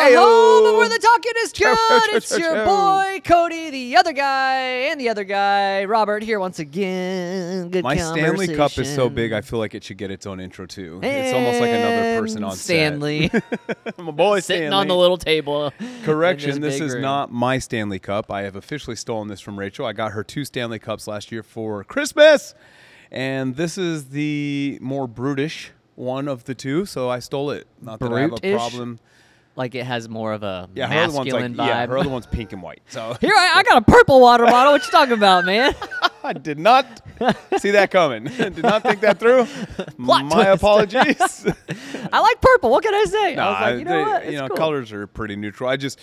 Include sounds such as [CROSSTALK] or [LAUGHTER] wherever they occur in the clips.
Ayo. home of where the talking is Chow, good. chow, chow, It's your [LAUGHS] boy Cody, the other guy, and the other guy Robert here once again. Good My Stanley Cup is so big, I feel like it should get its own intro too. it's almost like another person And on set. Stanley [LAUGHS] My boy sitting Stanley. on the little table. Correction, this big is room. not my Stanley Cup. I have officially stolen this from Rachel. I got her two Stanley Cups last year for Christmas, and this is the more brutish one of the two, so I stole it. Not that I have a problem. Like it has more of a Yeah, her other one's masculine like vibe. yeah, her other one's pink and white. So [LAUGHS] Here, I, I got a purple water bottle. What you talking about, man? [LAUGHS] I did not see that coming. [LAUGHS] did not think that through. Plot My twist. apologies. I like purple. What can I say? I was like, you know what? you know, cool. colors are pretty neutral. I just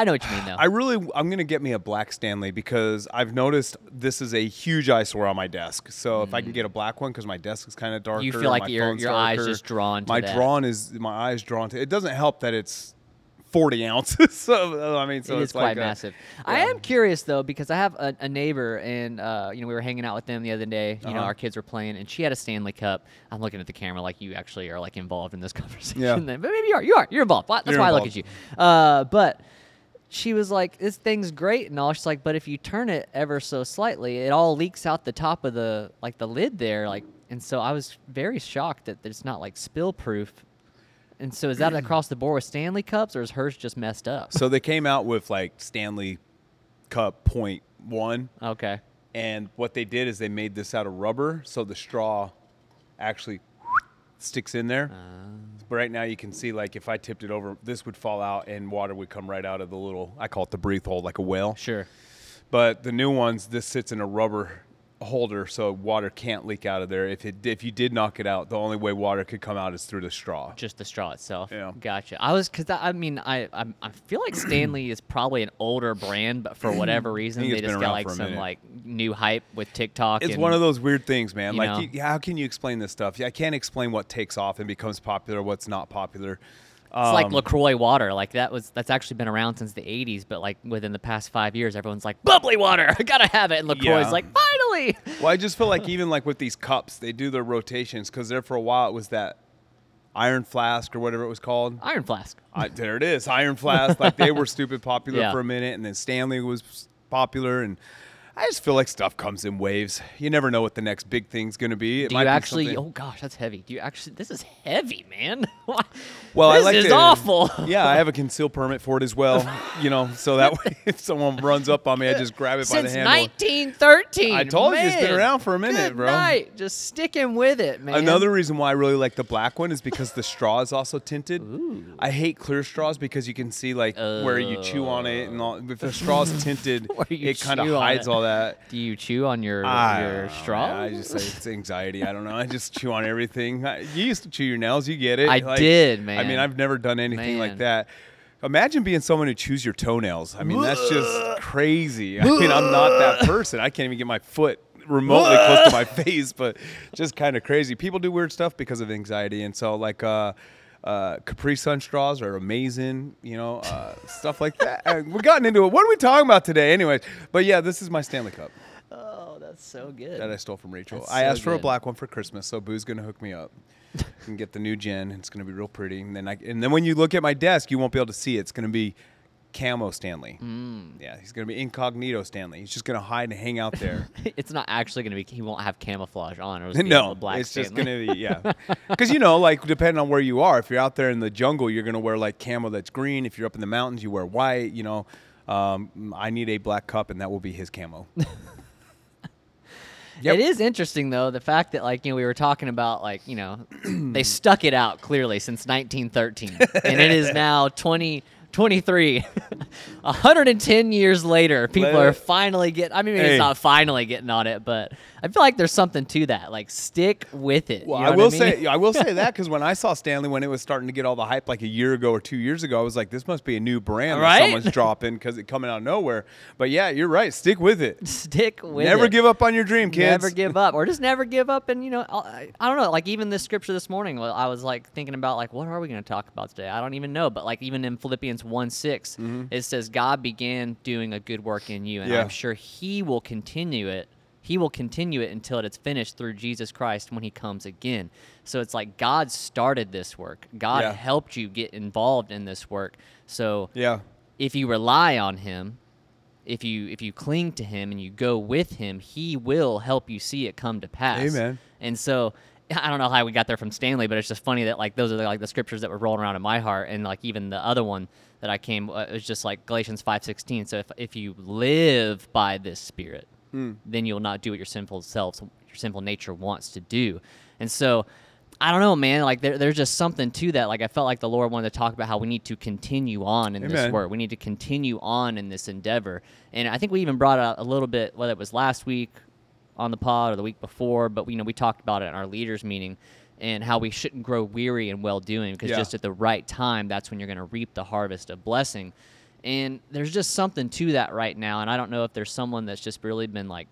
I know what you mean, though. I really, I'm gonna get me a black Stanley because I've noticed this is a huge eyesore on my desk. So if I can get a black one, because my desk is kind of darker, you feel like my your- phone's your eyes darker, just drawn to my that. drawn is my eyes drawn to. It doesn't help that it's 40 ounces. [LAUGHS] so I mean, so it it's is quite like a- massive. I am curious though because I have a, a neighbor and uh, you know we were hanging out with them the other day. You know Uh-huh. our kids were playing and she had a Stanley Cup. I'm looking at the camera like you actually are like involved in this [LAUGHS] conversation. Yeah. then. but maybe you are. You are. You're involved. Why- That's You're why I look at involved. you. Uh, but she was like, "This thing's great," and all. She's like, "But if you turn it ever so slightly, it all leaks out the top of the like the lid there." Like, and so I was very shocked that it's not like spill proof. And so is that [CLEARS THROAT] across the board with Stanley cups, or is hers just messed up? So they came out with like Stanley Cup Point One, Okay. and what they did is they made this out of rubber, so the straw actually sticks in there. Ah. But right now you can see like if I tipped it over, this would fall out and water would come right out of the little I call it the breathe hole like a whale. Sure. But the new ones, this sits in a rubber holder, so water can't leak out of there. If it if you did knock it out, the only way water could come out is through the straw. Just the straw itself. Yeah. Gotcha. I was because I mean I, I I feel like Stanley is probably an older brand, but for whatever [CLEARS THROAT] reason they just got like some minute. like new hype with TikTok. It's and, one of those weird things, man. like, you, how can you explain this stuff? I can't explain what takes off and becomes popular, what's not popular. It's like Um, Lacroix water. Like that was that's actually been around since the '80s, but like within the past five years, everyone's like bubbly water. [LAUGHS] I gotta have it. And Lacroix's Yeah. like finally. Well, I just feel like even like with these cups, they do their rotations because there for a while it was that iron flask or whatever it was called. Iron Flask. I, there it is, Iron Flask. Like they were stupid popular [LAUGHS] Yeah. for a minute, and then Stanley was popular, and I just feel like stuff comes in waves. You never know what the next big thing's going to be. It Do might you actually? something- Oh gosh, that's heavy. Do you actually? This is heavy, man. [LAUGHS] Well, this I like is to, awful. [LAUGHS] Yeah, I have a concealed permit for it as well. You know, so that way [LAUGHS] if someone runs up on me, I just grab it by the Since handle. 1913. I told you, it's been around for a minute, bro. Night. Just sticking with it, man. Another reason why I really like the black one is because the straw is also tinted. I hate clear straws because you can see like where you chew on it and all. If the straw's tinted, it kind of hides it. All that. Do you chew on your I your know, straw? man. I just say it's anxiety. I don't know. I just chew on everything. I- You used to chew your nails. You get it. I did, man. I mean, I've never done anything Man. like that. Imagine being someone who chews your toenails. I mean, that's just crazy. I mean, I'm not that person. I can't even get my foot remotely close to my [LAUGHS] face, but just kind of crazy. People do weird stuff because of anxiety, and so like uh, uh, Capri Sun straws are amazing. You know, uh, stuff like that. Uh, We're gotten into it. What are we talking about today, anyways? But yeah, this is my Stanley Cup oh, that's so good. that I stole from Rachel. That's I so asked for a good. black one for Christmas, so Boo's gonna hook me up and get the new gen. It's gonna be real pretty, and then I and then when you look at my desk, you won't be able to see it. It's gonna be camo Stanley. Mm. Yeah, he's gonna be incognito Stanley. He's just gonna hide and hang out there. [LAUGHS] it's not actually going to be. He won't have camouflage on. It'll [LAUGHS] no, black it's just gonna be yeah. [LAUGHS] Because you know, like depending on where you are, if you're out there in the jungle, you're gonna wear like camo that's green. If you're up in the mountains, you wear white. You know, um, I need a black cup, and that will be his camo. Yep. It is interesting though the fact that like you know we were talking about like you know [CLEARS THROAT] they stuck it out clearly since 1913 and it is now 2023 110 [LAUGHS] years later people Let are it- finally getting I mean Hey. it's not finally getting on it but I feel like there's something to that like stick with it Well, you know I will mean? say I will [LAUGHS] say that because when I saw Stanley when it was starting to get all the hype like a year ago or two years ago, I was like, this must be a new brand Right? that someone's dropping because it coming out of nowhere. But yeah, you're right. Stick with it. [LAUGHS] stick with Never it. Never give up on your dream, kids. Never give up, or [LAUGHS] just never give up. And you know, I, I don't know. Like even this scripture this morning, I was like thinking about like what are we going to talk about today? I don't even know. But like even in Philippians one 6 mm-hmm. it says God began doing a good work in you, and Yeah. I'm sure He will continue it. He will continue it until it's finished through Jesus Christ when He comes again. So it's like God started this work. God Yeah. helped you get involved in this work. So Yeah. if you rely on him if you if you cling to him and you go with him he will help you see it come to pass Amen. and so i don't know how we got there from stanley but it's just funny that like those are the, like the scriptures that were rolling around in my heart and like even the other one that i came uh, it was just like galatians 5.16 so if, if you live by this spirit Mm. then you'll not do what your sinful self your sinful nature wants to do and so I don't know, man. Like there, there's just something to that. Like I felt like the Lord wanted to talk about how we need to continue on in this work. We need to continue on in this endeavor. And I think we even brought out a little bit, whether it was last week on the pod or the week before, but you know we talked about it in our leaders meeting and how we shouldn't grow weary in well doing because Yeah. just at the right time, that's when you're going to reap the harvest of blessing. And there's just something to that right now. And I don't know if there's someone that's just really been like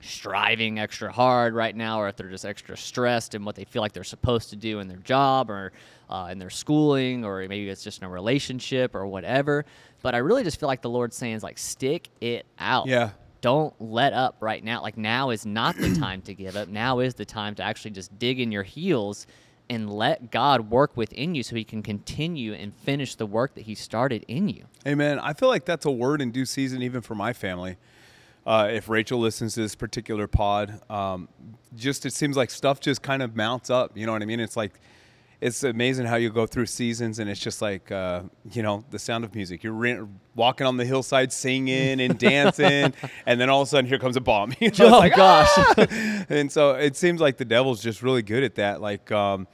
striving extra hard right now, or if they're just extra stressed in what they feel like they're supposed to do in their job or uh, in their schooling, or maybe it's just in a relationship or whatever. But I really just feel like the Lord's saying is like, stick it out. Yeah. Don't let up right now. Like now is not the time to give up. Now is the time to actually just dig in your heels and let God work within you so he can continue and finish the work that he started in you. Amen. I feel like that's a word in due season, even for my family. Uh, if Rachel listens to this particular pod, um, just it seems like stuff just kind of mounts up. You know what I mean? It's like it's amazing how you go through seasons, and it's just like uh, you know the sound of music. You're re- walking on the hillside, singing and dancing, [LAUGHS] and then all of a sudden here comes a bomb. [LAUGHS] You know, Oh, like, gosh. "Ah!" and so it seems like the devil's just really good at that. Like um,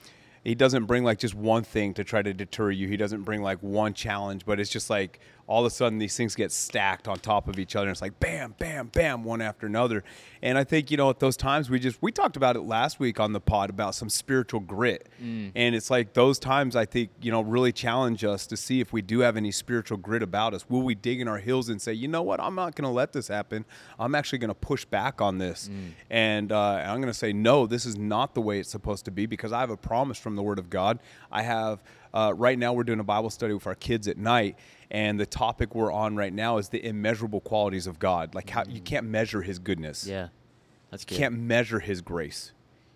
he doesn't bring like just one thing to try to deter you. He doesn't bring like one challenge, but it's just like all of a sudden these things get stacked on top of each other. And it's like bam, bam, bam, one after another. And I think you know at those times we just we talked about it last week on the pod about some spiritual grit, and it's like those times I think you know really challenge us to see if we do have any spiritual grit about us. Will we dig in our heels and say, you know what, I'm not going to let this happen. I'm actually going to push back on this, and uh, I'm going to say no, this is not the way it's supposed to be because I have a promise from the Word of God. I have uh, right now we're doing a Bible study with our kids at night. And the topic we're on right now is the immeasurable qualities of God. Like how you can't measure His goodness. Yeah. That's good. You can't measure his grace.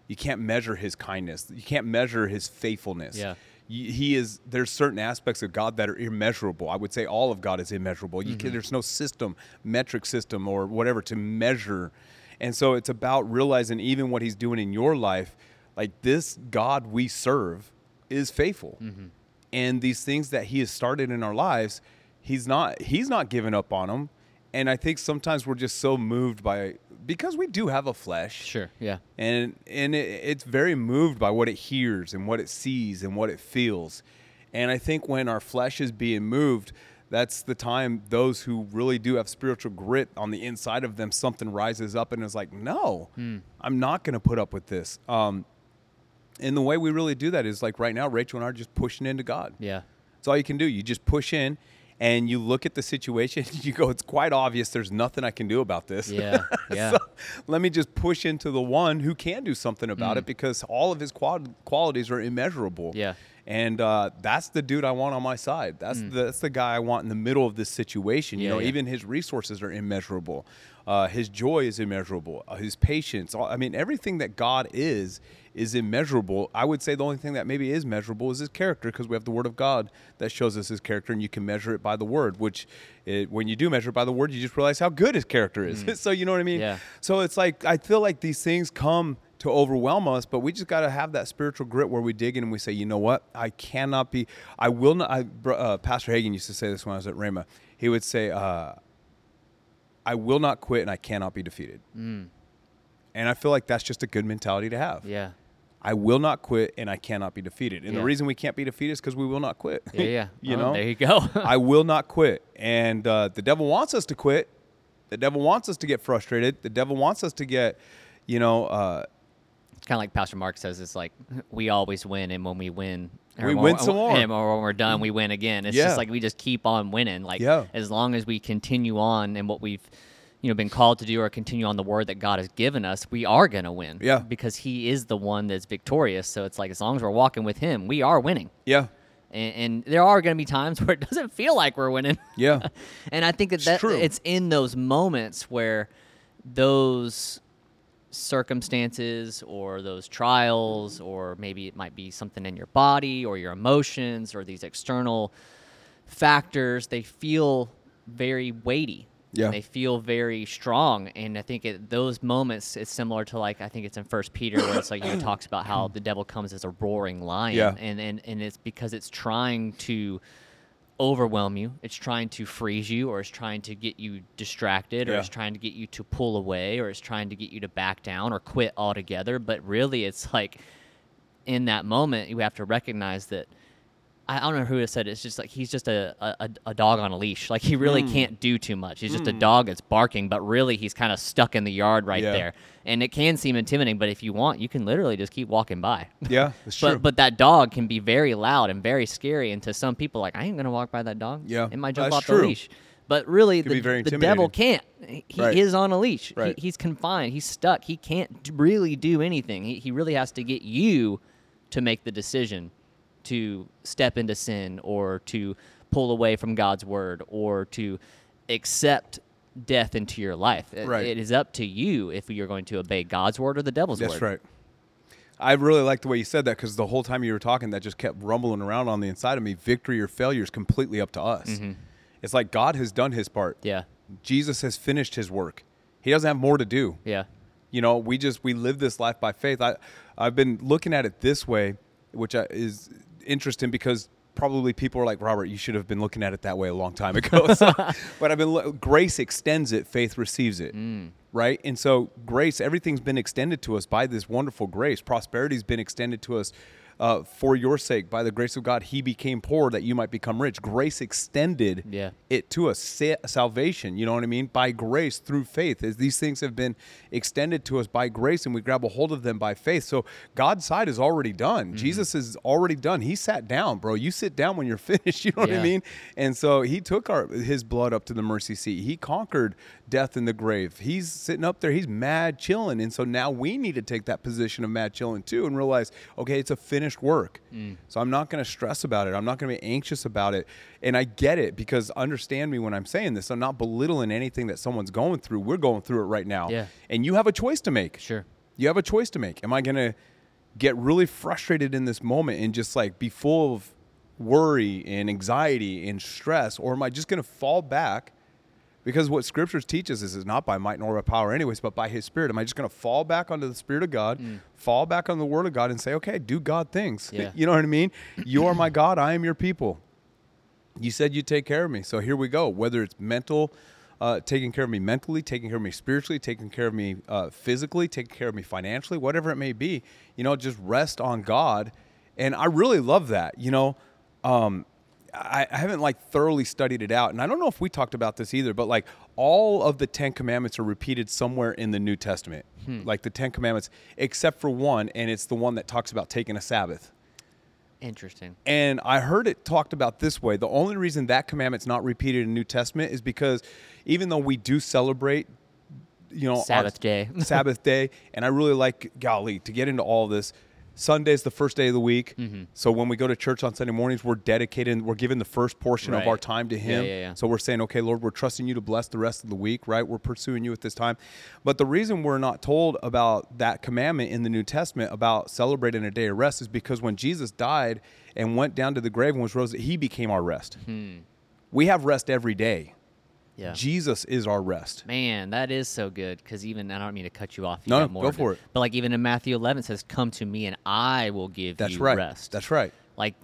You can't measure his kindness. You can't measure his faithfulness. Yeah. He is. There's certain aspects of God that are immeasurable. I would say all of God is immeasurable. You Mm-hmm. can, there's no system, metric system, or whatever to measure. And so it's about realizing even what He's doing in your life, like this God we serve is faithful, Mm-hmm. And these things that He has started in our lives, He's not. He's not giving up on them. And I think sometimes we're just so moved by because we do have a flesh Sure. Yeah. and and it, it's very moved by what it hears and what it sees and what it feels and i think when our flesh is being moved that's the time those who really do have spiritual grit on the inside of them something rises up and is like no i'm not going to put up with this um, and the way we really do that is like right now rachel and i are just pushing into god Yeah. that's all you can do. You just push in and you look at the situation. [LAUGHS] You go, it's quite obvious there's nothing I can do about this. Yeah, [LAUGHS] yeah. so let me just push into the one who can do something about it because all of his qual- qualities are immeasurable. Mm. Yeah. And uh, that's the dude I want on my side. That's the that's the guy I want in the middle of this situation. You Mm. Yeah, know, yeah. even his resources are immeasurable. Uh, his joy is immeasurable. Uh, his patience. I mean, everything that God is is immeasurable. I would say the only thing that maybe is measurable is his character because we have the Word of God that shows us his character, and you can measure it by the Word. Which, it, when you do measure it by the Word, you just realize how good his character is. [LAUGHS] so you know what I mean? Mm. Yeah. So it's like I feel like these things come to overwhelm us, but we just got to have that spiritual grit where we dig in and we say, you know what, I cannot be, I will not. I, uh, Pastor Hagin used to say this when I was at Rhema. He would say, uh, I will not quit and I cannot be defeated. And I feel like that's just a good mentality to have. Yeah. I will not quit and I cannot be defeated. And Yeah. the reason we can't be defeated is because we will not quit. Yeah. Yeah. [LAUGHS] you Oh, know, There you go. [LAUGHS] I will not quit. And uh, the devil wants us to quit. The devil wants us to get frustrated. The devil wants us to get, you know, uh, It's kind of like Pastor Mark says. It's like we always win, and when we win, We win some more. And when we're done, we win again. It's Yeah. just like we just keep on winning. Like Yeah. as long as we continue on and what we've, you know, been called to do, or continue on the word that God has given us, we are gonna win. Yeah. Because He is the one that's victorious. So it's like as long as we're walking with Him, we are winning. yeah, And, and there are going to be times [LAUGHS] where it doesn't feel like we're winning. yeah, [LAUGHS] and I think that, It's that true. it's in those moments where those circumstances or those trials or maybe it might be something in your body or your emotions or these external factors they feel very weighty Yeah. and they feel very strong and i think at those moments it's similar to like i think it's in first peter where it's like you know, [COUGHS] talks about how the devil comes as a roaring lion Yeah. and, and and it's because it's trying to overwhelm you. It's trying to freeze you, or it's trying to get you distracted, or Yeah. it's trying to get you to pull away, or it's trying to get you to back down or quit altogether. But really, it's like in that moment, you have to recognize that. I don't know who said. it, It's just like he's just a, a, a dog on a leash. Like he really Hmm. can't do too much. He's just a dog that's barking, but really he's kind of stuck in the yard right Yeah. there. And it can seem intimidating, but if you want, you can literally just keep walking by. Yeah, that's [LAUGHS] true. But but that dog can be very loud and very scary, and to some people, like I ain't gonna walk by that dog. Yeah, it might jump off the leash. But really, the, the devil can't. He he Right. is on a leash. Right. He, he's confined. He's stuck. He can't really do anything. He, he really has to get you to make the decision to step into sin or to pull away from God's word or to accept death into your life. Right. It is up to you if you're going to obey God's word or the devil's That's word. That's right. I really like the way you said that because the whole time you were talking, that just kept rumbling around on the inside of me. Victory or failure is completely up to us. It's like God has done his part. Mm-hmm. Yeah. Jesus has finished his work. He doesn't have more to do. Yeah. You know, we just we live this life by faith. I I've been looking at it this way, which is interesting because probably people are like Robert, you should have been looking at it that way a long time ago. [LAUGHS] So, [LAUGHS] but I've been lo- grace extends it, faith receives it. Mm. Right? And so grace, everything's been extended to us by this wonderful grace. Prosperity's been extended to us uh, for your sake. By the grace of God, He became poor that you might become rich. Grace extended Yeah. it to us Sa- salvation you know what i mean? By grace through faith. As these things have been extended to us by grace and we grab a hold of them by faith. So god's side is already done. Mm-hmm. jesus is already done. He sat down bro. You sit down when you're [LAUGHS] finished you know what i mean? And so he took our his blood up to the mercy seat. He conquered death in the grave. He's sitting up there. He's mad chilling. And so now we need to take that position of mad chilling too and realize okay it's a finished work Mm. so i'm not going to stress about it i'm not going to be anxious about it and i get it because understand me when i'm saying this i'm not belittling anything that someone's going through we're going through it right now Yeah. and you have a choice to make Sure. you have a choice to make. Am I going to get really frustrated in this moment and just like be full of worry and anxiety and stress, or am I just going to fall back? Because what scriptures teaches is, is not by might nor by power, anyways, but by his spirit. Am I just going to fall back onto the spirit of God, fall back on the word of God, and say, okay, do God things? Yeah. [LAUGHS] you know what I mean? You are my God, I am your people you said you'd take care of me. So here we go. Whether it's mental, uh, taking care of me mentally, taking care of me spiritually, taking care of me uh, physically, taking care of me financially, whatever it may be, you know, just rest on God. And I really love that. You know, um, I, I haven't like thoroughly studied it out. And I don't know if we talked about this either, but like all of the Ten Commandments are repeated somewhere in the New Testament, hmm. like the Ten Commandments, except for one. And it's the one that talks about taking a Sabbath. Interesting. And I heard it talked about this way. The only reason that commandment's not repeated in New Testament is because even though we do celebrate, you know, Sabbath day. [LAUGHS] Sabbath day, and I really like golly to get into all this. Sunday's the first day of the week, Mm-hmm. so when we go to church on Sunday mornings, we're dedicated. We're giving the first portion of our time to Yeah, Him. yeah, yeah. So we're saying, okay, Lord, we're trusting you to bless the rest of the week, right? We're pursuing you at this time. But the reason we're not told about that commandment in the New Testament about celebrating a day of rest is because when Jesus died and went down to the grave and was rose, he became our rest. Hmm. We have rest every day. Yeah. Jesus is our rest. Man, that is so good because even I don't mean to cut you off. You No, more go for it. But like even in Matthew 11 it says, "Come to me, and I will give That's you right. rest." That's right. like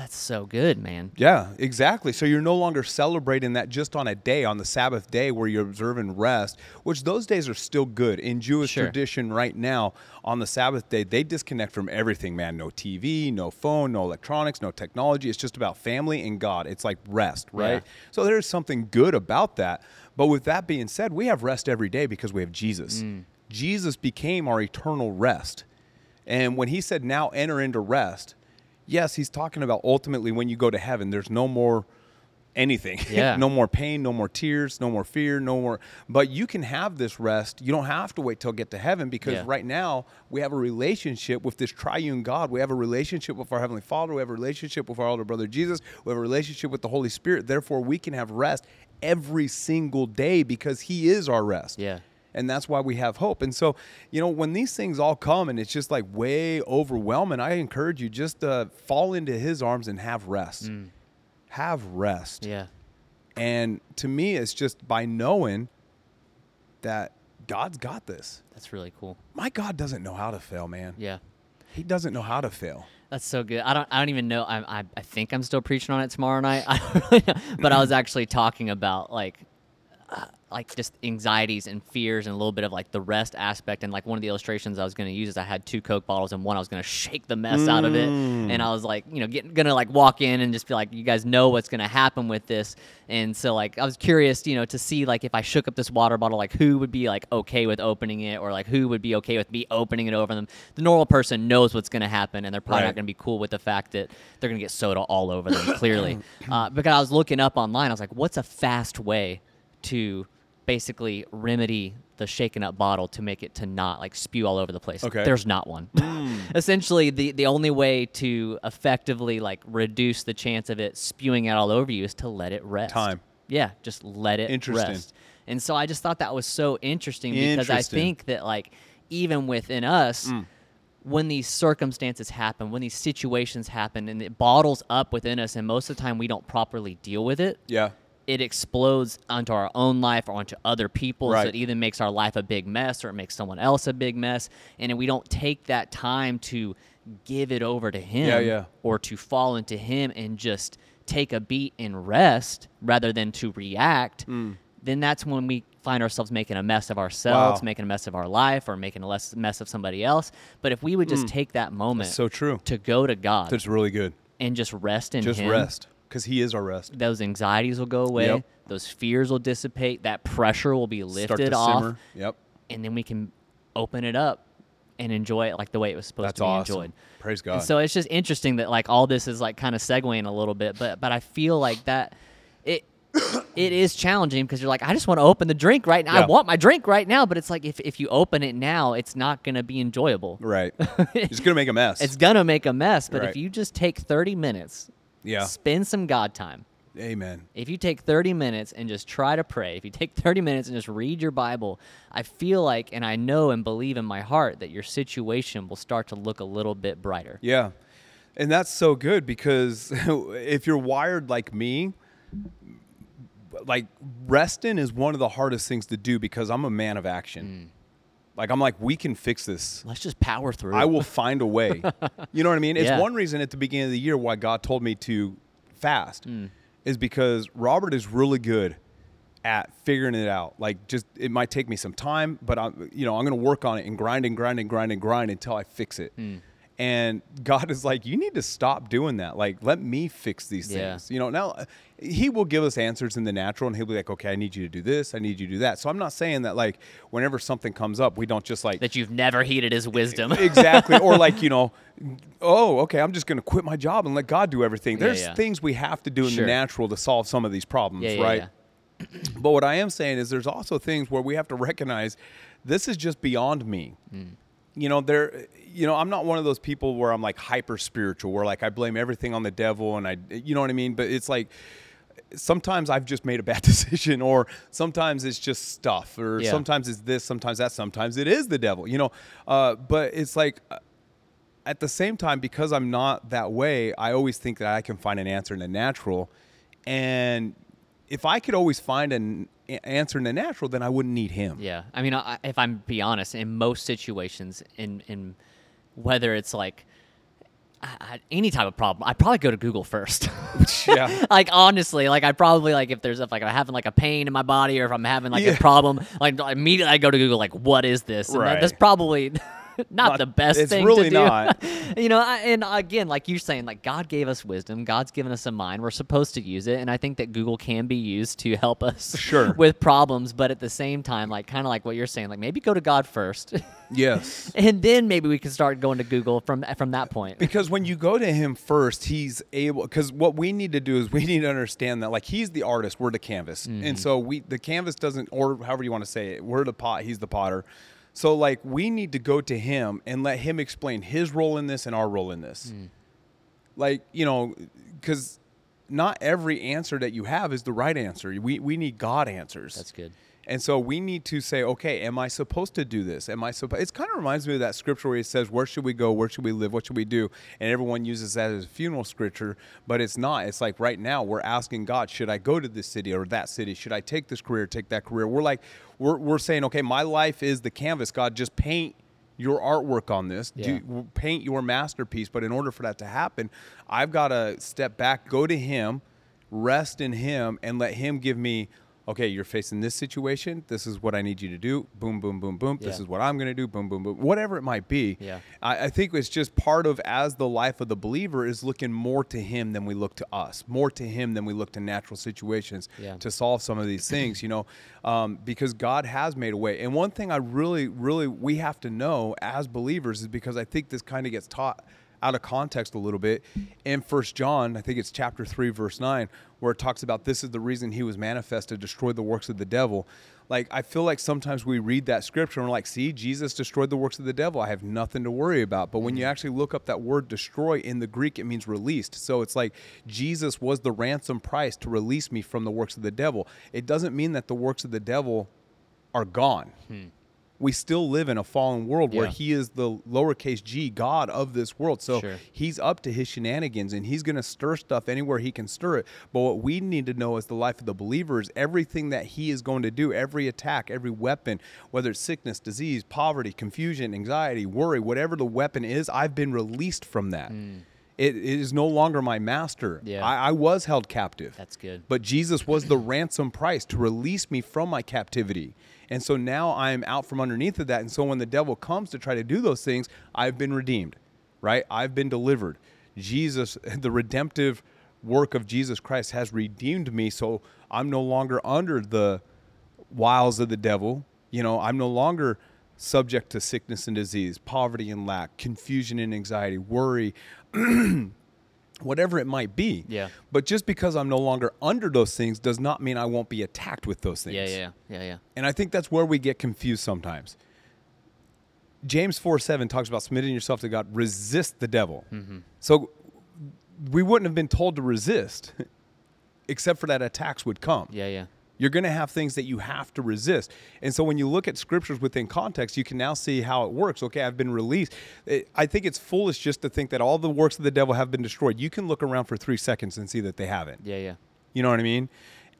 that's so good, man. Yeah, exactly. So you're no longer celebrating that just on a day, on the Sabbath day where you're observing rest, which those days are still good. In Jewish Sure. tradition right now, on the Sabbath day, they disconnect from everything, man. No TV, no phone, no electronics, no technology. It's just about family and God. It's like rest, right? Yeah. So there's something good about that. But with that being said, we have rest every day because we have Jesus. Mm. Jesus became our eternal rest. And when he said, now enter into rest, yes, he's talking about ultimately when you go to heaven, there's no more anything. [LAUGHS] Yeah. no more pain, no more tears, no more fear, no more. But you can have this rest. You don't have to wait till get to heaven because Yeah. right now we have a relationship with this triune God. We have a relationship with our Heavenly Father. We have a relationship with our older brother Jesus. We have a relationship with the Holy Spirit. Therefore, we can have rest every single day because He is our rest. Yeah. And that's why we have hope. And so, you know, when these things all come and it's just like way overwhelming, I encourage you just to fall into his arms and have rest. Have rest. Yeah. And to me, it's just by knowing that God's got this. That's really cool. My God doesn't know how to fail, man. Yeah. He doesn't know how to fail. That's so good. I don't. I don't even know. I. I, I think I'm still preaching on it tomorrow night. [LAUGHS] I don't really know. but I was actually talking about like, uh, like just anxieties and fears and a little bit of like the rest aspect. And like one of the illustrations I was going to use is I had two Coke bottles and one I was going to shake the mess out of it. And I was like, you know, getting gonna like walk in and just be like, you guys know what's going to happen with this. And so like I was curious, you know, to see like if I shook up this water bottle, like who would be like okay with opening it, or like who would be okay with me opening it over them. The normal person knows what's going to happen, and they're probably Right. not going to be cool with the fact that they're going to get soda all over them. clearly, [CLEARS THROAT] uh, because I was looking up online, I was like, what's a fast way to basically remedy the shaken up bottle to make it to not like spew all over the place. Okay. There's not one. [LAUGHS] Essentially, the the only way to effectively like reduce the chance of it spewing out all over you is to let it rest. Time. Yeah, just let it Interesting. rest. And so I just thought that was so interesting because I Mm. think that like even within us when these circumstances happen, when these situations happen and it bottles up within us and most of the time we don't properly deal with it, Yeah. It explodes onto our own life or onto other people's. Right. It either makes our life a big mess or it makes someone else a big mess. And we don't take that time to give it over to Him Yeah, yeah. or to fall into Him and just take a beat and rest rather than to react, Mm. then that's when we find ourselves making a mess of ourselves, Wow. making a mess of our life, or making a less mess of somebody else. But if we would just take that moment Mm. So true. to go to God That's really good. and just rest in Just Him, rest because He is our rest. those anxieties will go away, Yep. those fears will dissipate, that pressure will be lifted off, simmer. Yep. and then we can open it up and enjoy it like the way it was supposed That's to be awesome. enjoyed. Praise And God. so it's just interesting that like all this is like kind of segueing a little bit, but but I feel like that it [COUGHS] it is challenging because you're like I just want to open the drink right now. I want my drink right now, but it's like if if you open it now, it's not going to be enjoyable. right. [LAUGHS] it's gonna make a mess. It's gonna make a mess, but Right. if you just take 30 minutes, yeah. spend some God time. Amen. If you take 30 minutes and just try to pray, if you take [LAUGHS] 30 minutes and just read your Bible, I feel like and I know and believe in my heart that your situation will start to look a little bit brighter. Yeah. And that's so good because [LAUGHS] if you're wired like me, like resting is one of the hardest things to do because I'm a man of action. Mm. Like I'm like, we can fix this. Let's just power through. I will find a way. [LAUGHS] You know what I mean? It's Yeah. one reason at the beginning of the year why God told me to fast Hmm. is because Robert is really good at figuring it out. Like just it might take me some time, but I'm you know, I'm going to work on it and grind and grind and grind and grind until I fix it. Hmm. And God is like, you need to stop doing that. Like, let me fix these Yeah. things. You know, now uh, He will give us answers in the natural, and He'll be like, okay, I need you to do this. I need you to do that. So I'm not saying that like whenever something comes up, we don't just like that you've never heeded his wisdom. exactly or like [LAUGHS] you know oh okay i'm just going to quit my job and let god do everything Yeah, there's yeah. things we have to do in Sure. the natural to solve some of these problems Yeah, yeah, right yeah. but what i am saying is there's also things where we have to recognize this is just beyond me Mm. You know there you know i'm not one of those people where i'm like hyper spiritual where like i blame everything on the devil and i you know what i mean but it's like sometimes I've just made a bad [LAUGHS] decision, or sometimes it's just stuff, or Yeah. sometimes it's this, sometimes that, sometimes it is the devil, you know. Uh, but it's like uh, at the same time, because I'm not that way, I always think that I can find an answer in the natural, and if I could always find an answer in the natural, then I wouldn't need him. Yeah, I mean, I, if I'm be honest, in most situations, in in whether it's like I, any type of problem, I probably go to Google first. [LAUGHS] Yeah. [LAUGHS] like honestly, like I probably like if there's if like I'm having like a pain in my body or if I'm having like Yeah. a problem, like immediately I go to Google like what is this? And that- that's probably. Not, [LAUGHS] Not- the best it's thing really to do. not. [LAUGHS] you know, I, and again, like you're saying, like God gave us wisdom. God's given us a mind. We're supposed to use it, and I think that Google can be used to help us Sure. [LAUGHS] with problems. But at the same time, like kind of like what you're saying, like maybe go to God first, Yes. and then maybe we can start going to Google from from that point. because when you go to him first he's able because what we need to do is we need to understand that like he's the artist we're the canvas Mm-hmm. and so we the canvas doesn't or however you want to say it we're the pot he's the potter so like we need to go to him and let him explain his role in this and our role in this Mm. like you know because not every answer that you have is the right answer we, we need god answers That's good. And so we need to say, okay, am I supposed to do this? Am I supposed? It kind of reminds me of that scripture where it says, "Where should we go? Where should we live? What should we do?" And everyone uses that as a funeral scripture, but it's not. It's like right now we're asking God, should I go to this city or that city? Should I take this career, take that career? We're like, we're we're saying, okay, my life is the canvas. God, just paint your artwork on this, Yeah. do, paint your masterpiece. But in order for that to happen, I've got to step back, go to Him, rest in Him, and let Him give me. Okay, you're facing this situation. This is what I need you to do. Boom, boom, boom, boom. This is what I'm going to do. Boom, boom, boom. Whatever it might be. Yeah. I, I think it's just part of as the life of the believer is looking more to Him than we look to us, more to Him than we look to natural situations Yeah. to solve some of these things, you know, um, because God has made a way. And one thing I really, really, we have to know as believers is because I think this kind of gets taught out of context a little bit in First John, I think it's chapter three, verse nine, where it talks about this is the reason he was manifest to destroy the works of the devil. Like I feel like sometimes we read that scripture and we're like, see, Jesus destroyed the works of the devil. I have nothing to worry about. But when you mm-hmm. actually look up that word destroy in the Greek, it means released. So it's like Jesus was the ransom price to release me from the works of the devil. It doesn't mean that the works of the devil are gone. Hmm. We still live in a fallen world where he is the lowercase g God of this world. So Sure. he's up to his shenanigans and he's going to stir stuff anywhere he can stir it. But what we need to know as the life of the believer is everything that he is going to do, every attack, every weapon, whether it's sickness, disease, poverty, confusion, anxiety, worry, whatever the weapon is, I've been released from that. It, it is no longer my master. Yeah. I, I was held captive. That's good. But Jesus was the ransom price to release me from my captivity. And so now I'm out from underneath of that. And so when the devil comes to try to do those things, I've been redeemed, right? I've been delivered. Jesus, [LAUGHS] the redemptive work of Jesus Christ has redeemed me. So I'm no longer under the wiles of the devil. You know, I'm no longer subject to sickness and disease, poverty and lack, confusion and anxiety, worry, [CLEARS THROAT] whatever it might be. Yeah. But just because I'm no longer under those things does not mean I won't be attacked with those things. Yeah, yeah, yeah, yeah. And I think that's where we get confused sometimes. James 4 7 talks about submitting yourself to God, resist the devil. Mm-hmm. So we wouldn't have been told to resist, [LAUGHS] except for that attacks would come. Yeah, yeah. You're going to have things that you have to resist. And so when you look at scriptures within context, you can now see how it works. Okay, I've been released. I think it's foolish just to think that all the works of the devil have been destroyed. You can look around for three seconds and see that they haven't. Yeah, yeah. You know what I mean?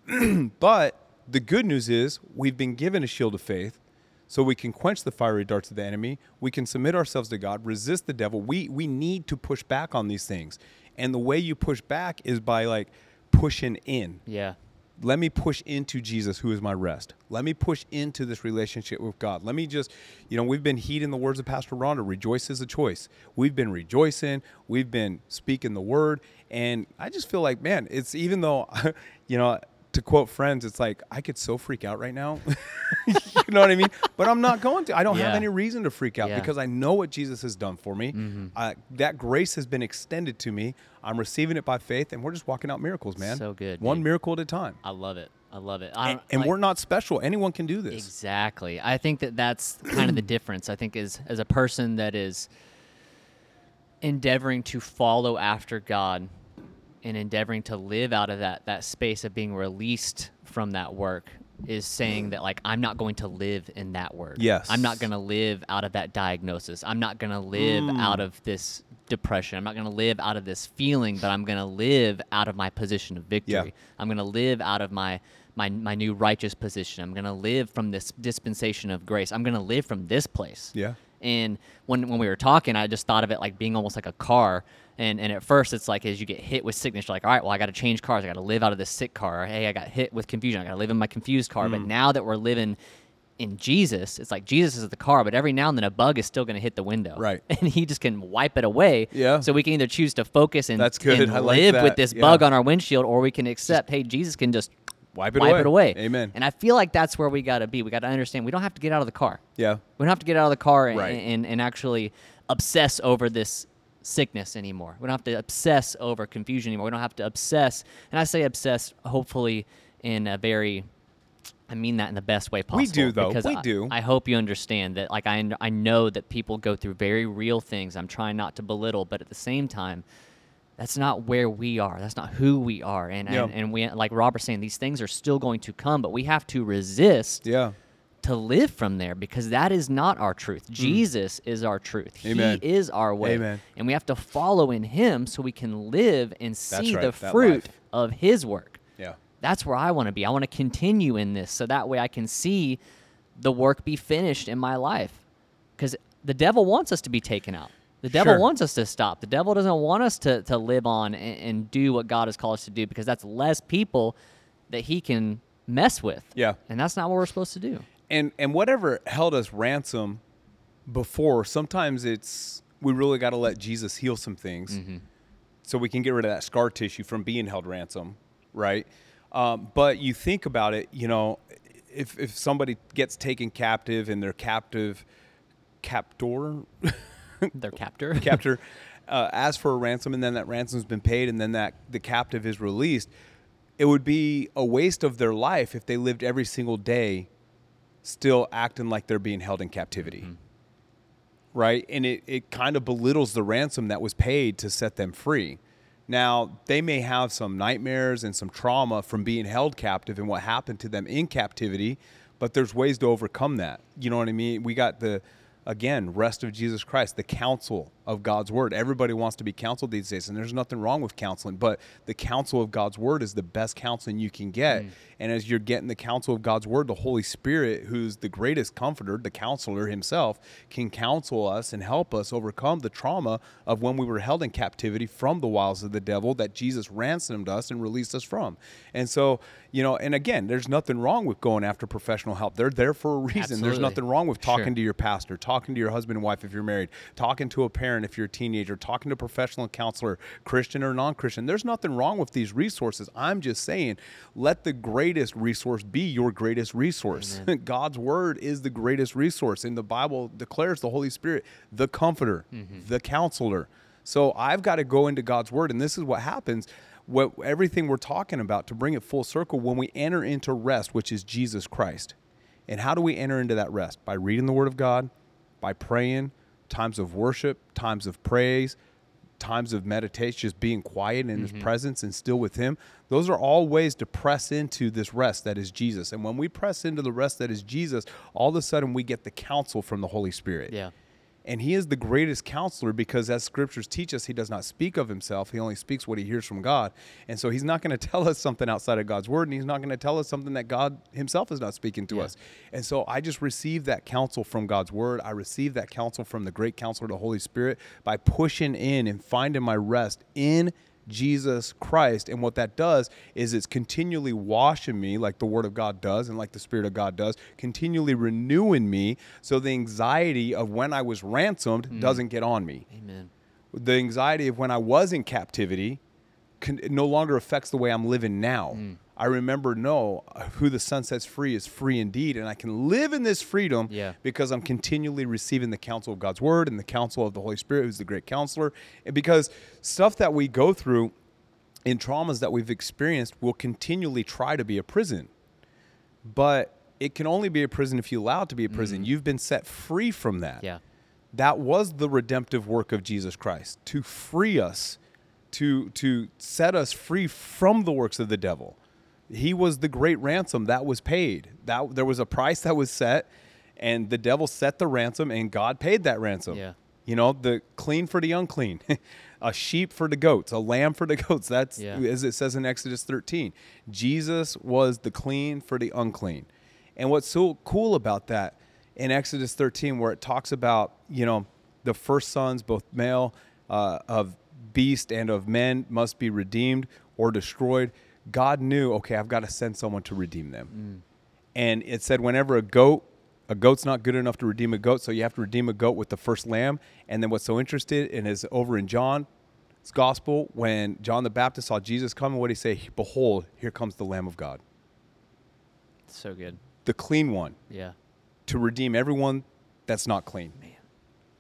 [CLEARS THROAT] but the good news is we've been given a shield of faith so we can quench the fiery darts of the enemy. We can submit ourselves to God, resist the devil. We we need to push back on these things. And the way you push back is by like pushing in. Yeah. Let me push into Jesus, who is my rest. Let me push into this relationship with God. Let me just, you know, we've been heeding the words of Pastor Rhonda rejoice is a choice. We've been rejoicing, we've been speaking the word. And I just feel like, man, it's even though, [LAUGHS] you know, to quote friends, it's like, I could so freak out right now. [LAUGHS] you know what I mean? But I'm not going to. I don't have any reason to freak out Yeah. because I know what Jesus has done for me. Mm-hmm. Uh, that grace has been extended to me. I'm receiving it by faith, and we're just walking out miracles, man. So good, One dude. miracle at a time. I love it. I love it. I And, and like- we're not special. Anyone can do this. Exactly. I think that that's kind of the [CLEARS THROAT] difference. I think is as a person that is endeavoring to follow after God and endeavoring to live out of that that space of being released from that work is saying that like I'm not going to live in that work. Yes. I'm not going to live out of that diagnosis. I'm not going to live Mm. out of this depression. I'm not going to live out of this feeling, but I'm going to live out of my position of victory. Yeah. I'm going to live out of my my my new righteous position. I'm going to live from this dispensation of grace. I'm going to live from this place. Yeah. And when when we were talking, I just thought of it like being almost like a car. And and at first, it's like as you get hit with sickness, you're like, all right, well, I got to change cars. I got to live out of this sick car. Hey, I got hit with confusion. I got to live in my confused car. Mm. But now that we're living in Jesus, it's like Jesus is the car, but every now and then a bug is still going to hit the window. Right. [LAUGHS] And he just can wipe it away. Yeah. So we can either choose to focus and, That's good. and I like live that. with this Yeah. bug on our windshield, or we can accept, hey, Jesus can just Wipe it wipe away. it away. Amen. And I feel like that's where we got to be. We got to understand we don't have to get out of the car. Yeah. We don't have to get out of the car and, Right. and, and actually obsess over this sickness anymore. We don't have to obsess over confusion anymore. We don't have to obsess, and I say obsess hopefully in a very I mean that in the best way possible. We do, though. because We I, do. I hope you understand that. Like I, I know that people go through very real things. I'm trying not to belittle, but at the same time, that's not where we are. That's not who we are. And Yeah. and, and we like Robert's saying, these things are still going to come, but we have to resist Yeah. to live from there because that is not our truth. Jesus is our truth. Mm. Amen. He is our way. Amen. And we have to follow in him so we can live and see right, the fruit of his work. Yeah. That's where I want to be. I want to continue in this so that way I can see the work be finished in my life. Because the devil wants us to be taken out. The devil Sure. wants us to stop. The devil doesn't want us to, to live on and, and do what God has called us to do because that's less people that he can mess with. Yeah. And that's not what we're supposed to do. and and whatever held us ransom before sometimes it's we really got to let jesus heal some things Mm-hmm. so we can get rid of that scar tissue from being held ransom right um, but you think about it you know if if somebody gets taken captive and they're captive captor [LAUGHS] [LAUGHS] Their captor. [LAUGHS] captor. Uh, asks for a ransom and then that ransom's been paid and then that the captive is released it would be a waste of their life if they lived every single day still acting like they're being held in captivity. Right? And it, it kind of belittles the ransom that was paid to set them free. Now they may have some nightmares and some trauma from being held captive and what happened to them in captivity but there's ways to overcome that. You know what i mean? We got the again rest of jesus christ the counsel of god's word. Everybody wants to be counseled these days and there's nothing wrong with counseling but the counsel of god's word is the best counseling you can get. Mm. And as you're getting the counsel of god's word the holy spirit who's the greatest comforter the counselor himself can counsel us and help us overcome the trauma of when we were held in captivity from the wiles of the devil that jesus ransomed us and released us from. And so you know and again there's nothing wrong with going after professional help. They're there for a reason. There's nothing wrong with talking Sure. to your pastor, talking to your husband and wife if you're married, talking to a parent if you're a teenager, talking to a professional counselor, Christian or non Christian. There's nothing wrong with these resources. I'm just saying, let the greatest resource be your greatest resource. [LAUGHS] God's word is the greatest resource. And the Bible declares the Holy Spirit the comforter, mm-hmm. the counselor. So I've got to go into God's word. And this is what happens. What everything we're talking about to bring it full circle when we enter into rest, which is Jesus Christ. And how do we enter into that rest? By reading the Word of God, by praying, times of worship, times of praise, times of meditation, just being quiet in His mm-hmm. presence and still with Him. Those are all ways to press into this rest that is Jesus. And when we press into the rest that is Jesus, all of a sudden we get the counsel from the Holy Spirit. Yeah. And he is the greatest counselor because, as scriptures teach us, he does not speak of himself. He only speaks what he hears from God. And so he's not going [LAUGHS] to tell us something outside of God's word, and he's not going to tell us something that God himself is not speaking to Yeah. us. And so I just receive that counsel from God's word. I receive that counsel from the great counselor, the Holy Spirit, by pushing in and finding my rest in Jesus Christ. And what that does is it's continually washing me like the Word of God does and like the Spirit of God does, continually renewing me so the anxiety of when I was ransomed doesn't get on me. Amen. The anxiety of when I was in captivity can, no longer affects the way I'm living now. Mm. I remember, no, who the Son sets free is free indeed. And I can live in this freedom Yeah. because I'm continually receiving the counsel of God's word and the counsel of the Holy Spirit, who's the great counselor. And because stuff that we go through in traumas that we've experienced will continually try to be a prison. But it can only be a prison if you allow it to be a prison. You've been set free from that. Mm. Yeah. That was the redemptive work of Jesus Christ to free us, to to set us free from the works of the devil. He was the great ransom that was paid. That there was a price that was set, and the devil set the ransom, and God paid that ransom. Yeah. You know, the clean for the unclean, [LAUGHS] a sheep for the goats, a lamb for the [LAUGHS] goats. That's Yeah. as it says in Exodus 13. Jesus was the clean for the unclean. And what's so cool about that in Exodus 13, where it talks about, you know, the first sons, both male uh, of beast and of men, must be redeemed or destroyed. God knew, okay, I've got to send someone to redeem them. Mm. And it said, whenever a goat, a goat's not good enough to redeem a goat, so you have to redeem a goat with the first lamb. And then what's so interesting in is over in John's gospel, when John the Baptist saw Jesus coming, what did he say? Behold, here comes the Lamb of God, So good. the clean one, Yeah. to redeem everyone that's not clean. Man.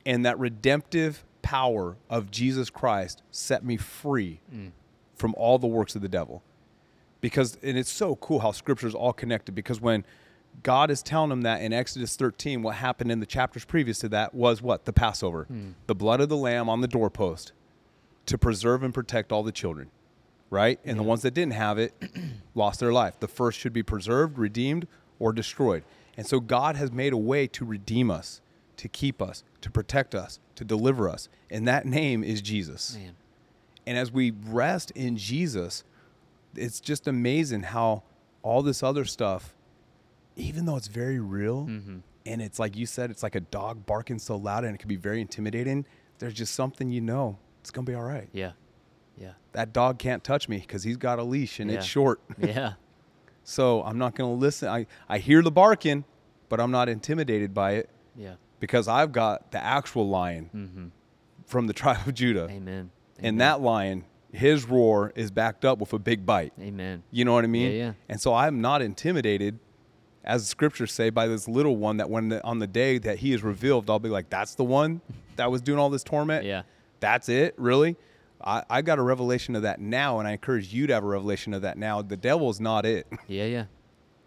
And that redemptive power of Jesus Christ set me free mm. from all the works of the devil. Because, and it's so cool how scripture is all connected because when God is telling them that in Exodus 13, what happened in the chapters previous to that was what? The Passover. Hmm. The blood of the lamb on the doorpost to preserve and protect all the children, right? And the ones that didn't have it [CLEARS THROAT] lost their life. The first should be preserved, redeemed, or destroyed. And so God has made a way to redeem us, to keep us, to protect us, to deliver us. And that name is Jesus. Man. And as we rest in Jesus, it's just amazing how all this other stuff, even though it's very real, Mm-hmm. and it's like you said, it's like a dog barking so loud and it can be very intimidating. There's just something you know it's gonna be all right. Yeah. Yeah. That dog can't touch me because he's got a leash and it's short. [LAUGHS] Yeah. So I'm not gonna listen. I, I hear the barking, but I'm not intimidated by it Yeah. because I've got the actual lion Mm-hmm. from the [LAUGHS] tribe of Judah. Amen. Amen. And that lion, his roar is backed up with a big bite. Amen. You know what I mean? Yeah, yeah. And so I'm not intimidated, as the scriptures say, by this little one that when the, on the day that he is revealed, I'll be like, that's the one that was doing all this torment. Yeah. That's it, really? I, I got a revelation of that now, and I encourage you to have a revelation of that now. The devil's not it. [LAUGHS] Yeah. Yeah.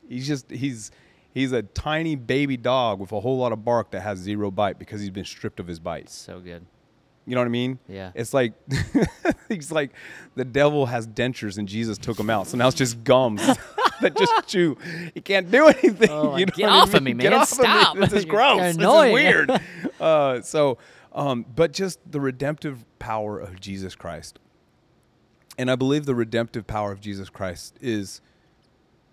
He's just he's he's a tiny baby dog with a whole lot of bark that has zero bite because he's been stripped of his bite. So good. You know what I mean? Yeah. It's like [LAUGHS] he's like the devil has dentures and Jesus took them out, so now it's just gums [LAUGHS] that just [LAUGHS] chew. He can't do anything. Oh, you know get what I off of mean? me, Get man. off of Stop. me. This is gross. This is weird. uh, so, um, but just the redemptive power of Jesus Christ, and I believe the redemptive power of Jesus Christ is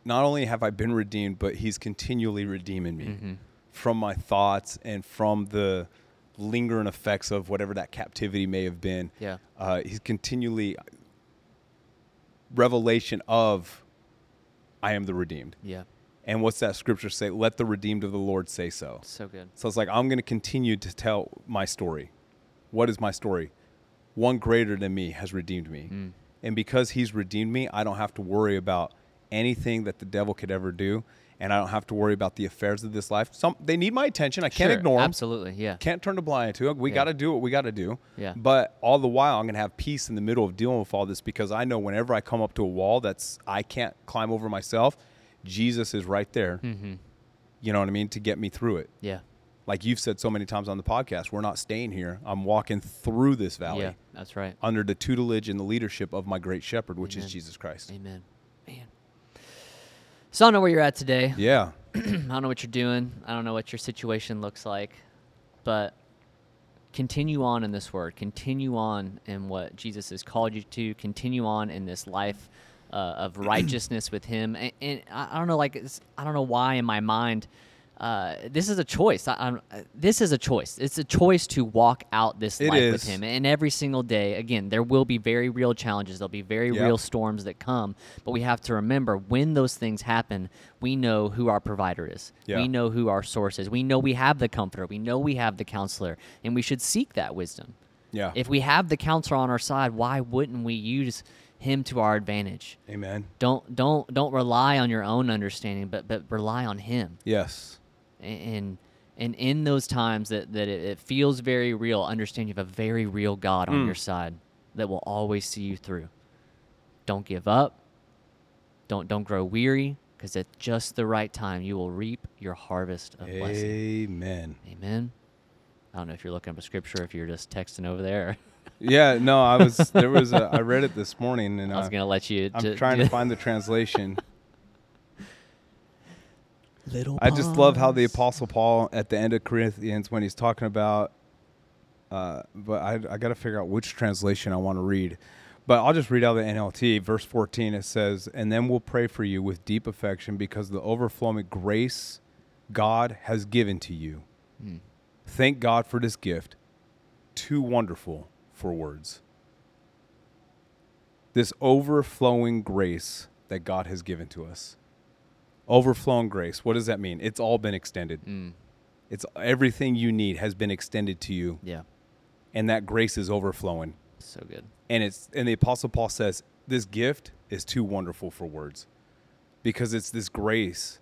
not only have I been redeemed, but He's continually redeeming me Mm-hmm. from my thoughts and from the lingering effects of whatever that captivity may have been. Yeah. Uh, he's continually revelation of I am the redeemed. Yeah. And what's that scripture say? Let the redeemed of the Lord say so. So good. So it's like I'm going to continue to tell my story. What is my story? One greater than me has redeemed me. Mm. And because he's redeemed me, I don't have to worry about anything that the devil could ever do. And I don't have to worry about the affairs of this life. Some they need my attention. I can't Sure, ignore them. Absolutely. Yeah. Can't turn a blind eye to it. We Yeah. got to do what we got to do. Yeah. But all the while, I'm going to have peace in the middle of dealing with all this because I know whenever I come up to a wall that's I can't climb over myself, Jesus is right there. Mm-hmm. You know what I mean? To get me through it. Yeah. Like you've said so many times on the podcast, we're not staying here. I'm walking through this valley Yeah. That's right. under the tutelage and the leadership of my great shepherd, which Amen. is Jesus Christ. Amen. So I don't know where you're at today. [CLEARS THROAT] Yeah. I don't know what you're doing. I don't know what your situation looks like, but continue on in this word. Continue on in what Jesus has called you to. Continue on in this life uh, of [CLEARS THROAT] righteousness with Him. And, and I, I don't know, like it's, I don't know why in my mind. Uh, this is a choice. I, I'm, uh, this is a choice. It's a choice to walk out this It life with. Him. And every single day, again, there will be very real challenges. There'll be very Yep. real storms that come. But we have to remember when those things happen, we know who our provider is. Yeah. We know who our source is. We know we have the comforter. We know we have the counselor. And we should seek that wisdom. Yeah. If we have the counselor on our side, why wouldn't we use him to our advantage? Amen. Don't don't don't rely on your own understanding, but but rely on him. Yes. And and in those times that, that it, it feels very real, understand you have a very real God on Mm. your side that will always see you through. Don't give up. Don't don't grow weary, because at just the right time you will reap your harvest of blessing. Amen. Amen. I don't know if you're looking up a scripture, if you're just texting over there. [LAUGHS] Yeah. No, I was. There was. A, I read it this morning, and I was uh, gonna let you. I'm trying to find the translation. [LAUGHS] Little. I just love how the. Apostle Paul at the end of Corinthians, when he's talking about, uh, but I, I got to figure out which translation I want to read. But I'll just read out the NLT. Verse 14, it says, And then we'll pray for you with deep affection because of the overflowing grace God has given to you. Hmm. Thank God for this gift, too wonderful for words. This overflowing grace that God has given to us. Overflowing grace. What does that mean? It's all been extended. Mm, It's everything you need has been extended to you, yeah. and that grace is overflowing. So good. And it's and the apostle Paul says this gift is too wonderful for words. Because it's this grace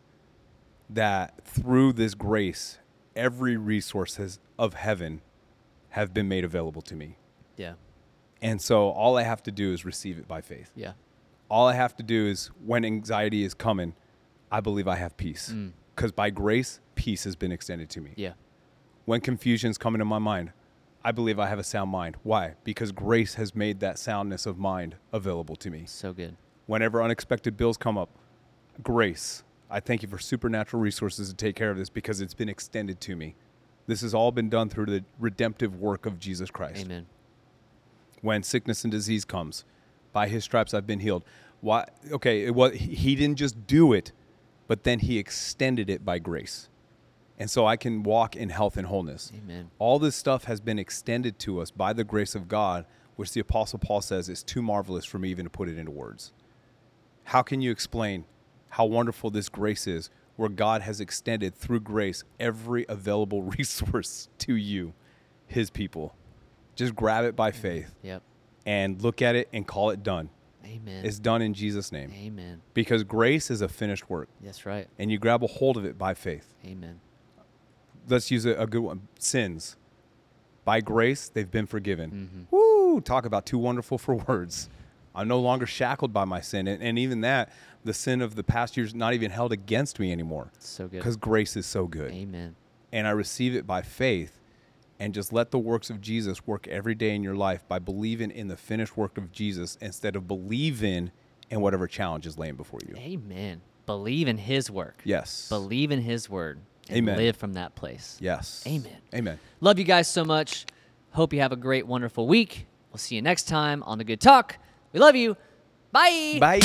that through this grace every resource has, of heaven have been made available to me. Yeah. And so all I have to do is receive it by faith. Yeah. All I have to do is when anxiety is coming, I believe I have peace. Mm. Because by grace, peace has been extended to me. Yeah. When confusion's coming to my mind, I believe I have a sound mind. Why? Because grace has made that soundness of mind available to me. So good. Whenever unexpected bills come up, grace. I thank you for supernatural resources to take care of this because it's been extended to me. This has all been done through the redemptive work of Jesus Christ. Amen. When sickness and disease comes, by his stripes I've been healed. Why? Okay, it was, he didn't just do it, but then he extended it by grace. And so I can walk in health and wholeness. Amen. All this stuff has been extended to us by the grace of God, which the Apostle Paul says is too marvelous for me even to put it into words. How can you explain how wonderful this grace is, where God has extended through grace every available [LAUGHS] resource to you, his people? Just grab it by faith Yep. and look at it and call it done. Amen. It's done in Jesus' name. Amen. Because grace is a finished work, That's right. and you grab a hold of it by faith. Amen. let's use a, a good one sins by grace they've been forgiven Mm-hmm. woo talk about too wonderful for words i'm no longer shackled by my sin and, and even that the sin of the past years not even held against me anymore So good. because grace is so good Amen. and i receive it by faith and just let the works of jesus work every day in your life by believing in the finished work of jesus instead of believing in whatever challenge is laying before you Amen. Believe in His work. yes Believe in His word. And Amen. live from that place. yes Amen. amen Love you guys so much. Hope you have a great, wonderful week. We'll see you next time on the Good Talk. We love you. Bye. bye